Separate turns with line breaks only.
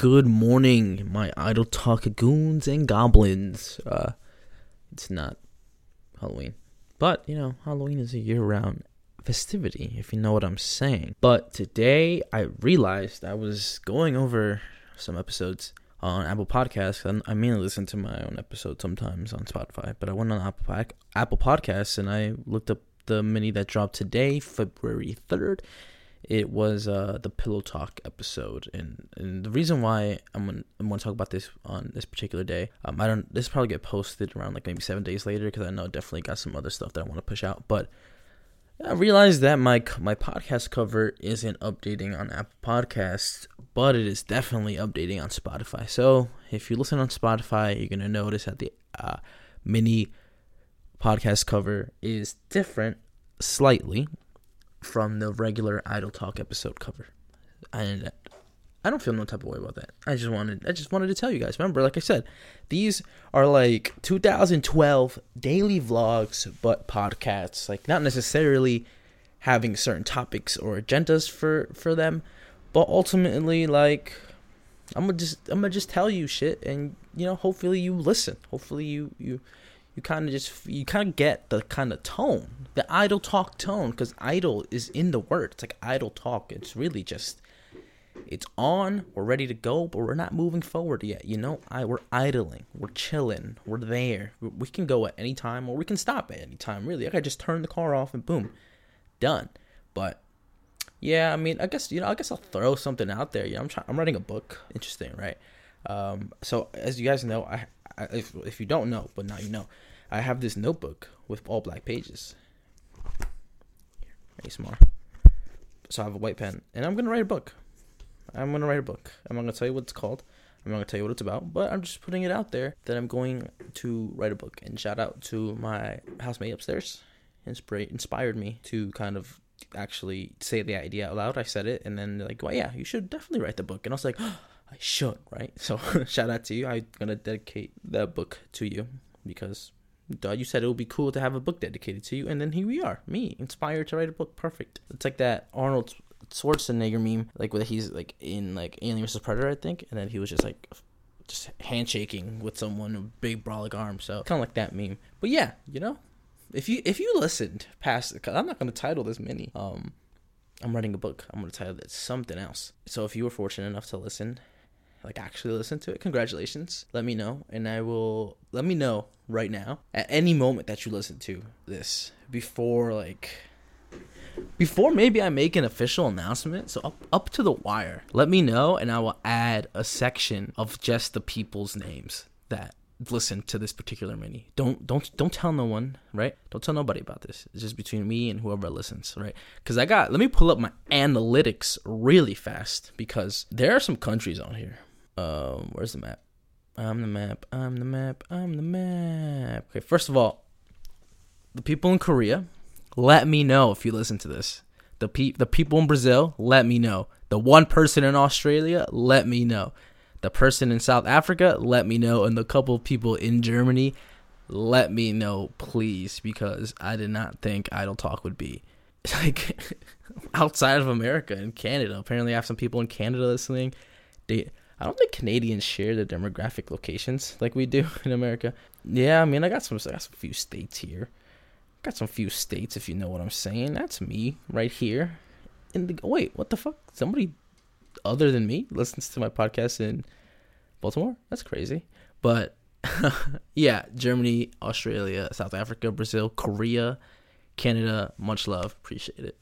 Good morning, my idle talk goons and goblins. Uh, it's not Halloween, but you know, Halloween is a year-round festivity, if you know what I'm saying. But today, I realized I was going over some episodes on Apple Podcasts. and I mainly listen to my own episodes sometimes on Spotify, but I went on Apple Apple Podcasts and I looked up the mini that dropped today, February third, it was uh, the pillow talk episode, and and the reason why I'm gonna I'm gonna talk about this on this particular day. Um, I don't this probably get posted around like maybe seven days later because I know I definitely got some other stuff that I want to push out. But I realized that my my podcast cover isn't updating on Apple Podcasts, but it is definitely updating on Spotify. So if you listen on Spotify, you're gonna notice that the uh, mini podcast cover is different slightly from the regular Idle Talk episode cover. And I don't feel no type of way about that. I just wanted I just wanted to tell you guys. Remember, like I said, these are like 2012 daily vlogs but podcasts. Like not necessarily having certain topics or agendas for for them, but ultimately like I'm gonna just I'm gonna just tell you shit and you know, hopefully you listen. Hopefully you you you kind of just you kind of get the kind of tone, the idle talk tone, because idle is in the word. It's like idle talk. It's really just it's on. We're ready to go, but we're not moving forward yet. You know, I we're idling, we're chilling, we're there. We can go at any time, or we can stop at any time. Really, I could just turn the car off and boom, done. But yeah, I mean, I guess you know, I guess I'll throw something out there. Yeah, I'm trying. I'm writing a book. Interesting, right? Um, so as you guys know, I if if you don't know, but now you know, I have this notebook with all black pages. ASMR. So I have a white pen, and I'm gonna write a book. I'm gonna write a book. I'm not gonna tell you what it's called. I'm not gonna tell you what it's about, but I'm just putting it out there that I'm going to write a book. And shout out to my housemate upstairs. Inspired me to kind of actually say the idea out loud. I said it, and then they're like, "Well, yeah, you should definitely write the book." And I was like, oh, "I should, right?" So shout out to you. I'm gonna dedicate that book to you because duh, you said it would be cool to have a book dedicated to you, and then here we are, me, inspired to write a book. Perfect. It's like that Arnold Schwarzenegger meme, like where he's like in like Alien vs Predator, I think, and then he was just like just handshaking with someone with big brolic arms. So kind of like that meme. But yeah, you know, if you if you listened past, cause I'm not gonna title this mini. Um, I'm writing a book. I'm gonna title it something else. So if you were fortunate enough to listen like actually listen to it, congratulations. Let me know, and I will let me know right now at any moment that you listen to this before like before maybe I make an official announcement. So up up to the wire. Let me know, and I will add a section of just the people's names that listen to this particular mini. Don't don't don't tell no one, right? Don't tell nobody about this. It's just between me and whoever listens, right? Cuz I got let me pull up my analytics really fast because there are some countries on here um, where's the map? I'm the map. I'm the map. I'm the map. Okay, first of all, the people in Korea, let me know if you listen to this. The pe- the people in Brazil, let me know. The one person in Australia, let me know. The person in South Africa, let me know. And the couple of people in Germany, let me know, please, because I did not think Idle Talk would be like outside of America and Canada. Apparently, I have some people in Canada listening. They I don't think Canadians share the demographic locations like we do in America. Yeah, I mean, I got some, I got some few states here. Got some few states, if you know what I'm saying. That's me right here. In the wait, what the fuck? Somebody other than me listens to my podcast in Baltimore. That's crazy. But yeah, Germany, Australia, South Africa, Brazil, Korea, Canada. Much love. Appreciate it.